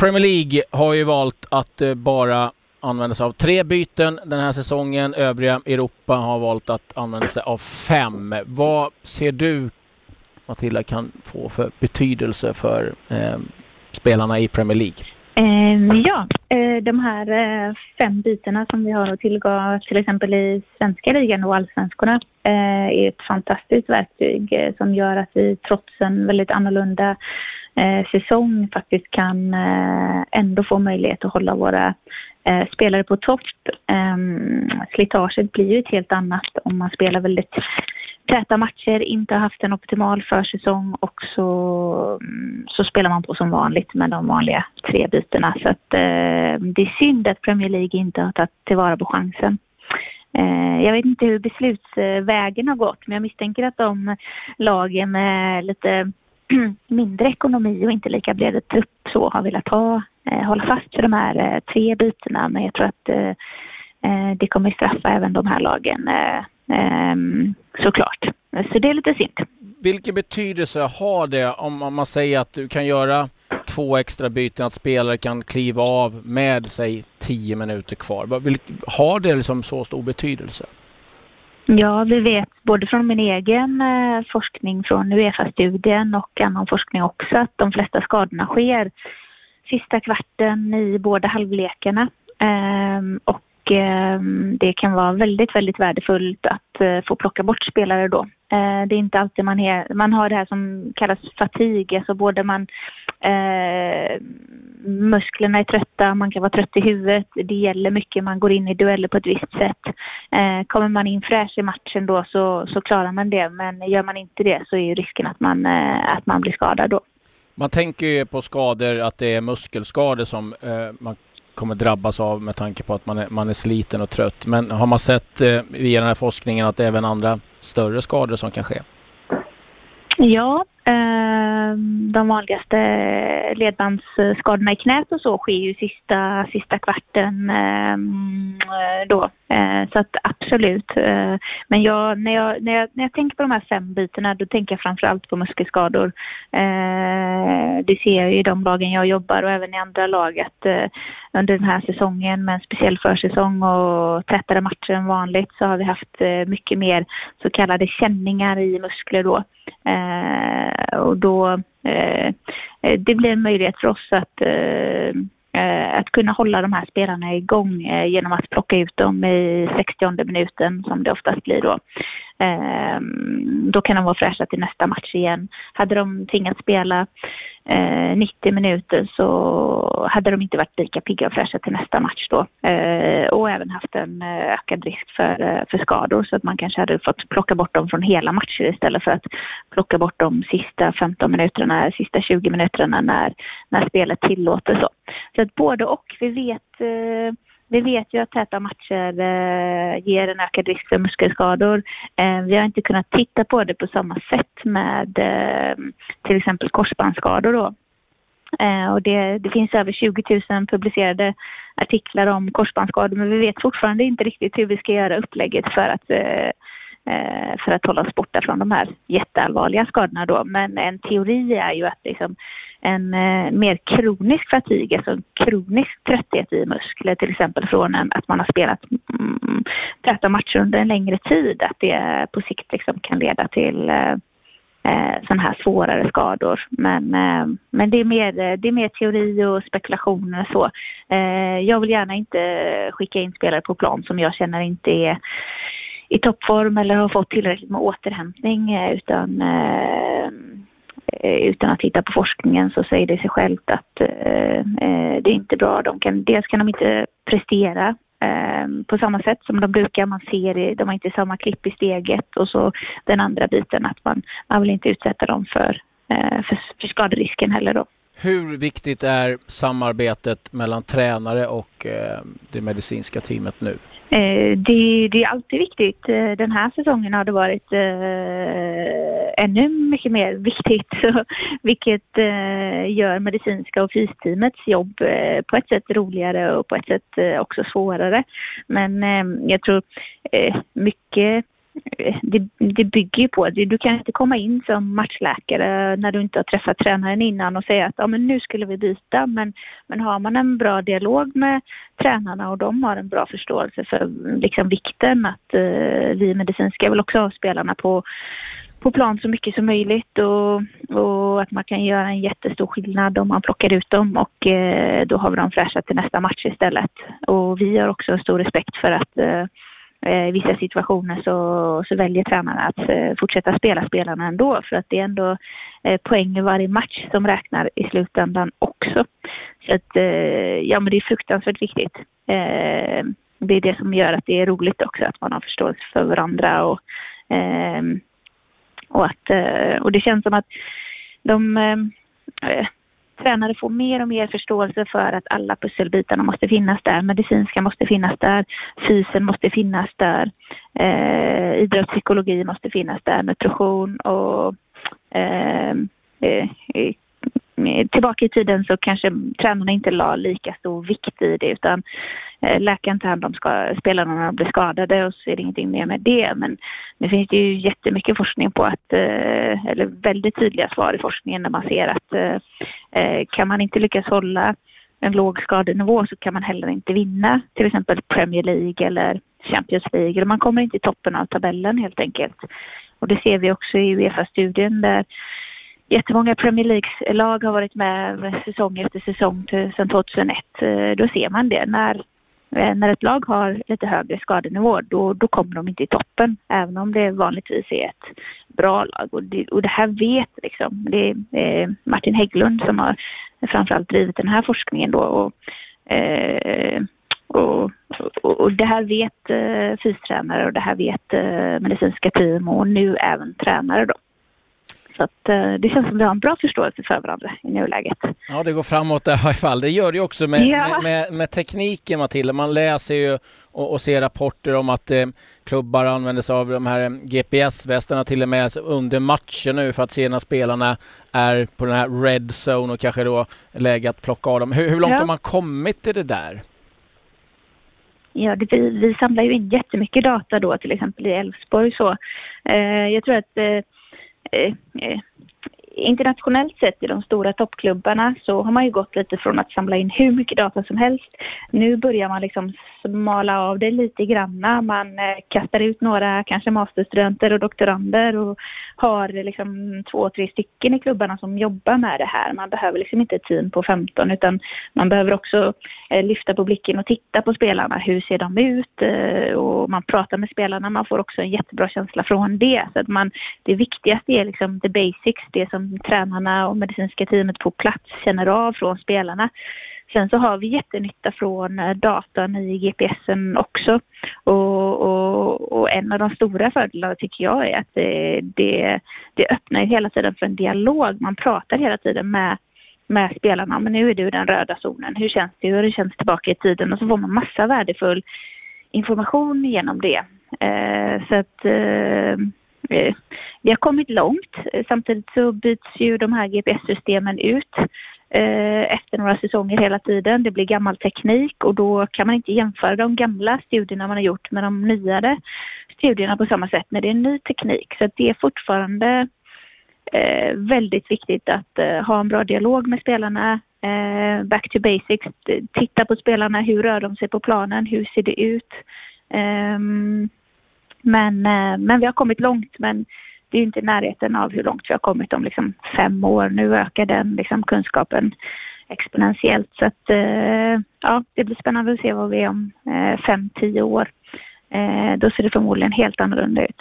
Premier League har ju valt att eh, bara använda sig av tre byten den här säsongen. Övriga Europa har valt att använda sig av fem. Vad ser du, Matilda, kan få för betydelse för eh, spelarna i Premier League? Eh, ja, eh, de här eh, fem bytena som vi har att tillgå till exempel i svenska ligan och allsvenskorna eh, är ett fantastiskt verktyg eh, som gör att vi trots en väldigt annorlunda Eh, säsong faktiskt kan eh, ändå få möjlighet att hålla våra eh, spelare på topp. Ehm, slitaget blir ju ett helt annat om man spelar väldigt täta matcher, inte har haft en optimal försäsong och så, mm, så spelar man på som vanligt med de vanliga tre bytena. Så att, eh, det är synd att Premier League inte har tagit tillvara på chansen. Eh, jag vet inte hur beslutsvägen har gått men jag misstänker att de lagen med lite mindre ekonomi och inte lika bred trupp så har velat ha, eh, hålla fast vid de här eh, tre bytena men jag tror att eh, eh det kommer straffa även de här lagen eh, ehm, såklart. Så det är lite synd. Vilken betydelse har det om man säger att du kan göra två extra byten, att spelare kan kliva av med sig tio minuter kvar? Har det liksom så stor betydelse? Ja, vi vet både från min egen eh, forskning från Uefa-studien och annan forskning också att de flesta skadorna sker sista kvarten i båda halvlekarna. Ehm, och Ehm, det kan vara väldigt, väldigt värdefullt att eh, få plocka bort spelare då. Eh, det är inte alltid man, är, man har det här som kallas fatig, alltså både man eh, musklerna är trötta, man kan vara trött i huvudet. Det gäller mycket, man går in i dueller på ett visst sätt. Eh, kommer man in fräsch i matchen då så, så klarar man det, men gör man inte det så är ju risken att man, eh, att man blir skadad då. Man tänker ju på skador, att det är muskelskador som eh, man kommer drabbas av med tanke på att man är, man är sliten och trött. Men har man sett eh, via den här forskningen att det är även andra större skador som kan ske? Ja, eh, de vanligaste ledbandsskadorna i knät och så sker ju sista, sista kvarten eh, då. Eh, så att absolut. Eh, men jag, när, jag, när, jag, när jag tänker på de här fem bitarna då tänker jag framförallt på muskelskador. Eh, det ser jag i de lagen jag jobbar och även i andra lag att eh, under den här säsongen med en speciell försäsong och tätare matcher än vanligt så har vi haft eh, mycket mer så kallade känningar i muskler då. Eh, och då eh, det blir en möjlighet för oss att Eh, att kunna hålla de här spelarna igång eh, genom att plocka ut dem i 60 minuten som det oftast blir då. Ehm, då kan de vara fräscha till nästa match igen. Hade de tvingats spela eh, 90 minuter så hade de inte varit lika pigga och fräscha till nästa match då. Eh, och även haft en eh, ökad risk för, för skador så att man kanske hade fått plocka bort dem från hela matcher istället för att plocka bort de sista 15 minuterna, sista 20 minuterna när, när spelet tillåter så. Så att både och. Vi vet eh, vi vet ju att täta matcher eh, ger en ökad risk för muskelskador. Eh, vi har inte kunnat titta på det på samma sätt med eh, till exempel korsbandsskador då. Eh, och det, det, finns över 20 000 publicerade artiklar om korsbandsskador men vi vet fortfarande inte riktigt hur vi ska göra upplägget för att, eh, för att hålla oss borta från de här jätteallvarliga skadorna då. Men en teori är ju att liksom, en eh, mer kronisk fatig, alltså en kronisk trötthet i muskler till exempel från en, att man har spelat mm, täta matcher under en längre tid, att det på sikt liksom kan leda till eh, eh sådana här svårare skador. Men, eh, men det, är mer, det är mer teori och spekulationer och så. Eh, jag vill gärna inte skicka in spelare på plan som jag känner inte är i toppform eller har fått tillräckligt med återhämtning eh, utan Eh, Eh, utan att titta på forskningen så säger det sig självt att eh, eh det är inte bra. De kan, dels kan de inte prestera eh, på samma sätt som de brukar. Man ser de har inte samma klipp i steget och så den andra biten att man, man vill inte utsätta dem för, för, för skaderisken heller då. Hur viktigt är samarbetet mellan tränare och eh, det medicinska teamet nu? Eh, det, det, är alltid viktigt. Eh, den här säsongen har det varit eh, ännu mycket mer viktigt, så, vilket eh, gör medicinska och fysteamets jobb eh, på ett sätt roligare och på ett sätt också svårare. Men jag tror mycket det, bygger ju på att du kan inte komma in som matchläkare när du inte har träffat tränaren innan och säga att ja, men nu skulle vi byta. Men, men har man en bra dialog med tränarna och de har en bra förståelse för liksom, vikten att eh, vi medicinska vill också ha spelarna på på plan så mycket som möjligt och, och, att man kan göra en jättestor skillnad om man plockar ut dem och eh, då har vi dem fräscha till nästa match istället. Och vi har också stor respekt för att eh, Eh, i vissa situationer så, så väljer tränarna att eh, fortsätta spela spelarna ändå för att det är ändå eh, poäng i varje match som räknar i slutändan också. Så att ja men det är fruktansvärt viktigt. Det är det som gör att det är roligt också att man har förståelse för varandra och och, att, och det känns som att de tränare får mer och mer förståelse för att alla pusselbitarna måste finnas där. Medicinska måste finnas där, fysen måste finnas där, eh, idrottspsykologi måste finnas där, nutrition och eh, eh, eh tillbaka i tiden så kanske tränarna inte la lika stor vikt i det utan Eh, läkaren tar hand om spelarna när de blir skadade och så är det ingenting mer med det. Men nu finns det ju jättemycket forskning på att, eh, eller väldigt tydliga svar i forskningen när man ser att eh, kan man inte lyckas hålla en låg skadenivå så kan man heller inte vinna till exempel Premier League eller Champions League. Man kommer inte i toppen av tabellen helt enkelt. Och det ser vi också i Uefa-studien där jättemånga Premier League-lag har varit med säsong efter säsong sedan 2001. Då ser man det. När, Eh, när ett lag har lite högre skadenivå då, då kommer de inte i toppen. Även om det vanligtvis är ett bra lag. Och det, och det här vet liksom, det är eh, Martin Hägglund som har framförallt drivit den här forskningen då. Och, eh, och, och, och, det här vet eh, fystränare och det här vet eh, medicinska team och nu även tränare då. Så att, eh, det känns som att vi har en bra förståelse för varandra i nuläget. Ja, det går framåt i alla fall. Det gör det också med, ja. med, med, med, tekniken, Matilda. Man läser ju och, och ser rapporter om att eh, klubbar använder sig av de här eh, GPS-västarna till och med under matcher nu för att se när spelarna är på den här red zone och kanske då läge att plocka av dem. Hur, hur långt ja. har man kommit i det där? Ja, det, vi, vi samlar ju in jättemycket data då, till exempel i Elfsborg så. Eh, jag tror att eh, Eh, eh, internationellt sett i de stora toppklubbarna så har man ju gått lite från att samla in hur mycket data som helst. Nu börjar man liksom smala av det lite granna. Man eh, kastar ut några kanske masterstudenter och doktorander och har liksom två, tre stycken i klubbarna som jobbar med det här. Man behöver liksom inte ett team på 15 utan man behöver också eh, lyfta på blicken och titta på spelarna. Hur ser de ut? Eh, och man pratar med spelarna. Man får också en jättebra känsla från det. Så att man, det viktigaste är liksom the basics, det som tränarna och medicinska teamet på plats känner av från spelarna. Sen så har vi jättenytta från eh, datan i GPSen också. Och, och, och, en av de stora fördelarna tycker jag är att det, det, det öppnar hela tiden för en dialog. Man pratar hela tiden med med spelarna. Men nu är du i den röda zonen. Hur känns det? Hur känns det tillbaka i tiden? Och så får man massa värdefull information genom det. Eh, så att eh, eh vi har kommit långt. Samtidigt så byts ju de här GPS-systemen ut Eh, efter några säsonger hela tiden. Det blir gammal teknik och då kan man inte jämföra de gamla studierna man har gjort med de nyare studierna på samma sätt när det är ny teknik. Så det är fortfarande eh, väldigt viktigt att eh, ha en bra dialog med spelarna. Eh, back to basics, titta på spelarna, hur rör de sig på planen, hur ser det ut? Ehm, men, eh, men vi har kommit långt men det är inte i närheten av hur långt vi har kommit om liksom fem år. Nu ökar den liksom kunskapen exponentiellt. Så att, eh, ja, det blir spännande att se vad vi är om eh, fem, tio år. Eh, då ser det förmodligen helt annorlunda ut.